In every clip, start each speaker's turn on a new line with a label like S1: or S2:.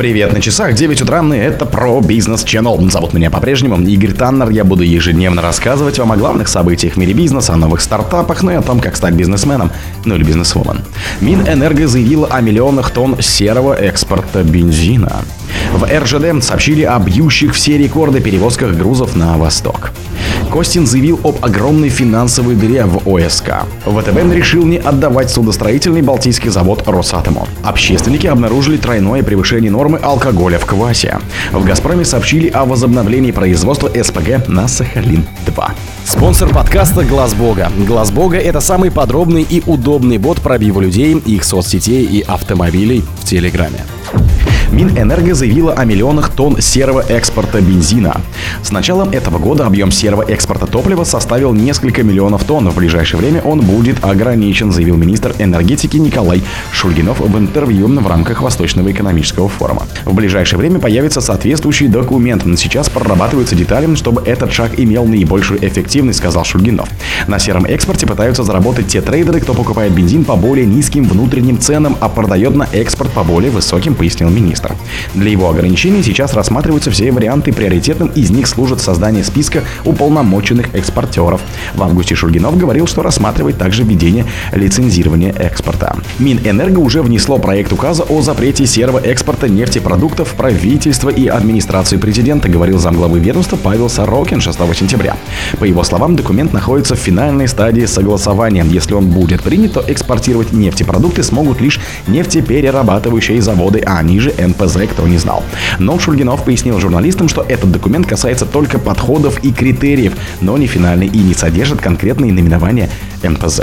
S1: Привет, на часах 9 утра, и это про бизнес Channel. Зовут меня по-прежнему Игорь Таннер. Я буду ежедневно рассказывать вам о главных событиях в мире бизнеса, о новых стартапах, ну и о том, как стать бизнесменом, ну или бизнесвумен. Минэнерго заявила о миллионах тонн серого экспорта бензина. В РЖД сообщили о бьющих все рекорды перевозках грузов на восток. Костин заявил об огромной финансовой дыре в ОСК. ВТБ решил не отдавать судостроительный балтийский завод Росатому. Общественники обнаружили тройное превышение нормы алкоголя в квасе. В «Газпроме» сообщили о возобновлении производства СПГ на Сахалин-2. Спонсор подкаста Глаз Бога. Глаз Бога это самый подробный и удобный бот пробива людей, их соцсетей и автомобилей в Телеграме. Минэнерго заявила о миллионах тонн серого экспорта бензина. С началом этого года объем серого экспорта топлива составил несколько миллионов тонн. В ближайшее время он будет ограничен, заявил министр энергетики Николай Шульгинов в интервью в рамках Восточного экономического форума. В ближайшее время появится соответствующий документ. Сейчас прорабатываются детали, чтобы этот шаг имел наибольшую эффективность, сказал Шульгинов. На сером экспорте пытаются заработать те трейдеры, кто покупает бензин по более низким внутренним ценам, а продает на экспорт по более высоким, пояснил министр. Для его ограничения сейчас рассматриваются все варианты, приоритетным из них служит создание списка уполномоченных экспортеров. В августе Шульгинов говорил, что рассматривает также введение лицензирования экспорта. Минэнерго уже внесло проект указа о запрете серого экспорта нефтепродуктов в правительство и администрацию президента, говорил замглавы ведомства Павел Сорокин 6 сентября. По его словам, документ находится в финальной стадии согласования. Если он будет принят, то экспортировать нефтепродукты смогут лишь нефтеперерабатывающие заводы, а ниже НПЗ, кто не знал. Но Шульгинов пояснил журналистам, что этот документ касается только подходов и критериев, но не финальный и не содержит конкретные наименования НПЗ.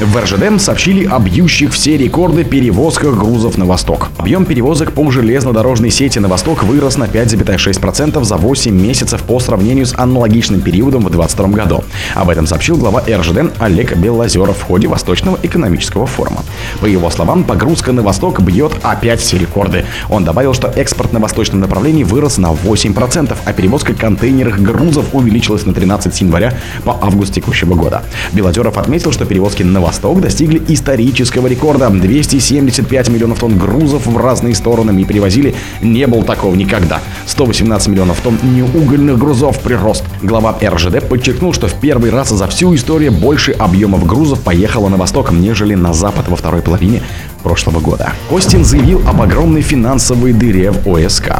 S1: В РЖД сообщили о бьющих все рекорды перевозках грузов на восток. Объем перевозок по железнодорожной сети на восток вырос на 5,6% за 8 месяцев по сравнению с аналогичным периодом в 2022 году. Об этом сообщил глава РЖД Олег Белозеров в ходе Восточного экономического форума. По его словам, погрузка на восток бьет опять все рекорды. Он добавил, что экспорт на восточном направлении вырос на 8%, а перевозка контейнерных грузов увеличилась на 13 с января по август текущего года. Белозеров отметил, что перевозки на восток достигли исторического рекорда. 275 миллионов тонн грузов в разные стороны и перевозили не было такого никогда. 118 миллионов тонн неугольных грузов прирост. Глава РЖД подчеркнул, что в первый раз за всю историю больше объемов грузов поехало на восток, нежели на запад во второй половине прошлого года. Костин заявил об огромной финансовой дыре в ОСК.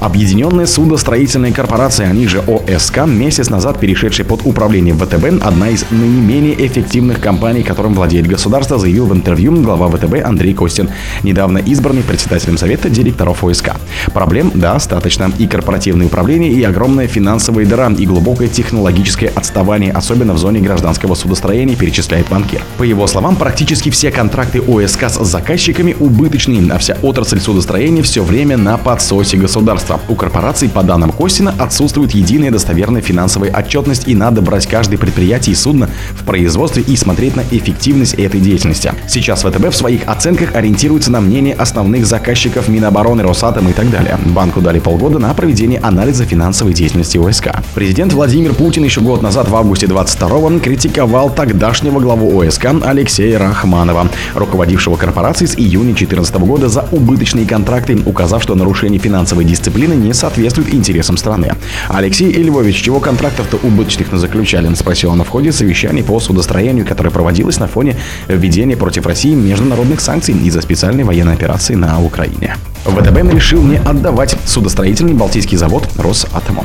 S1: Объединенная судостроительная корпорация, они же ОСК, месяц назад перешедшая под управление ВТБ, одна из наименее эффективных компаний, которым владеет государство, заявил в интервью глава ВТБ Андрей Костин, недавно избранный председателем Совета директоров ОСК. Проблем достаточно. И корпоративное управление, и огромная финансовая дыра, и глубокое технологическое отставание, особенно в зоне гражданского судостроения, перечисляет банкир. По его словам, практически все контракты ОСК с заказчиками убыточные, а вся отрасль судостроения все время на подсосе государства. У корпораций, по данным Костина, отсутствует единая достоверная финансовая отчетность и надо брать каждое предприятие и судно в производстве и смотреть на эффективность этой деятельности. Сейчас ВТБ в своих оценках ориентируется на мнение основных заказчиков Минобороны, Росатом и так далее. Банку дали полгода на проведение анализа финансовой деятельности ОСК. Президент Владимир Путин еще год назад в августе 22-го критиковал тогдашнего главу ОСК Алексея Рахманова, руководившего корпорацией корпораций с июня 2014 года за убыточные контракты, указав, что нарушение финансовой дисциплины не соответствует интересам страны. Алексей Львович, чего контрактов-то убыточных заключали, спросил он в ходе совещаний по судостроению, которое проводилось на фоне введения против России международных санкций из-за специальной военной операции на Украине. ВТБ решил не отдавать судостроительный Балтийский завод Росатому.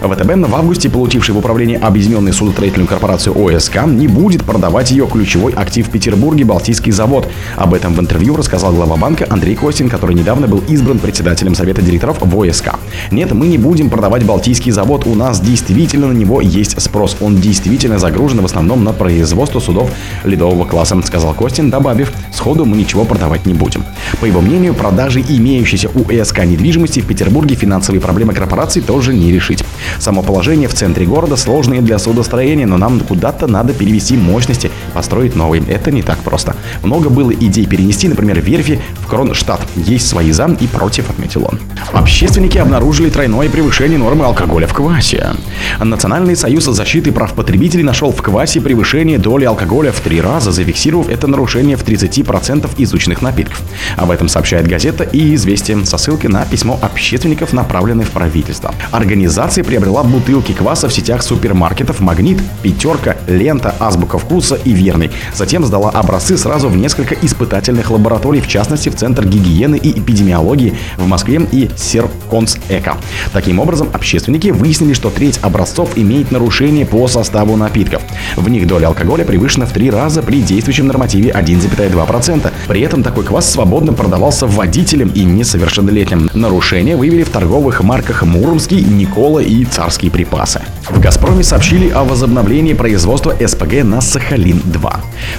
S1: ВТБ в августе, получивший в управление Объединенную судостроительную корпорацию ОСК, не будет продавать ее ключевой актив в Петербурге Балтийский завод. Об этом в интервью рассказал глава банка Андрей Костин, который недавно был избран председателем Совета директоров в ОСК. Нет, мы не будем продавать Балтийский завод, у нас действительно на него есть спрос. Он действительно загружен в основном на производство судов ледового класса, сказал Костин, добавив, сходу мы ничего продавать не будем. По его мнению, продажи имеющейся у ОСК недвижимости в Петербурге финансовые проблемы корпорации тоже не решить. Само положение в центре города сложное для судостроения, но нам куда-то надо перевести мощности построить новый. Это не так просто. Много было идей перенести, например, верфи в Кронштадт. Есть свои за и против, отметил он. Общественники обнаружили тройное превышение нормы алкоголя в квасе. Национальный союз защиты прав потребителей нашел в квасе превышение доли алкоголя в три раза, зафиксировав это нарушение в 30% изученных напитков. Об этом сообщает газета и «Известия» со ссылкой на письмо общественников, направленное в правительство. Организация приобрела бутылки кваса в сетях супермаркетов «Магнит», «Пятерка», «Лента», «Азбука вкуса» и «Верный». Затем сдала образцы сразу в несколько испытательных лабораторий, в частности в Центр гигиены и эпидемиологии в Москве и Серконс-Эко. Таким образом, общественники выяснили, что треть образцов имеет нарушение по составу напитков. В них доля алкоголя превышена в три раза при действующем нормативе 1,2%. При этом такой квас свободно продавался водителям и несовершеннолетним. Нарушения выявили в торговых марках Муромский, Никола и Царские припасы. В «Газпроме» сообщили о возобновлении производства СПГ на Сахалин-2.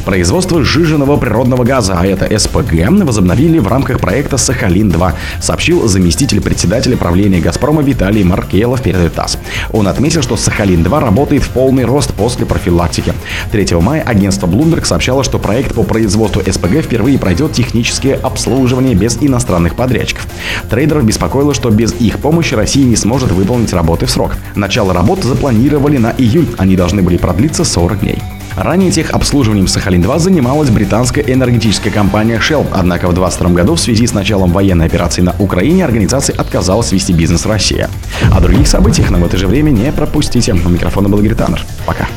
S1: Производство сжиженного природного газа, а это СПГ, возобновили в рамках проекта «Сахалин-2», сообщил заместитель председателя правления «Газпрома» Виталий Маркелов перед ТАСС. Он отметил, что Сахалин-2 работает в полный рост после профилактики. 3 мая агентство Bloomberg сообщало, что проект по производству СПГ впервые пройдет техническое обслуживание без иностранных подрядчиков. Трейдеров беспокоило, что без их помощи Россия не сможет выполнить работы в срок. Начало работ запланировали на июль, они должны были продлиться 40 дней. Ранее техобслуживанием Сахалин-2 занималась британская энергетическая компания Shell, однако в 2022 году в связи с началом военной операции на Украине организация отказалась вести бизнес в России. О других событиях, но в это же время не пропустите. У микрофона был Игорь Таннер. Пока.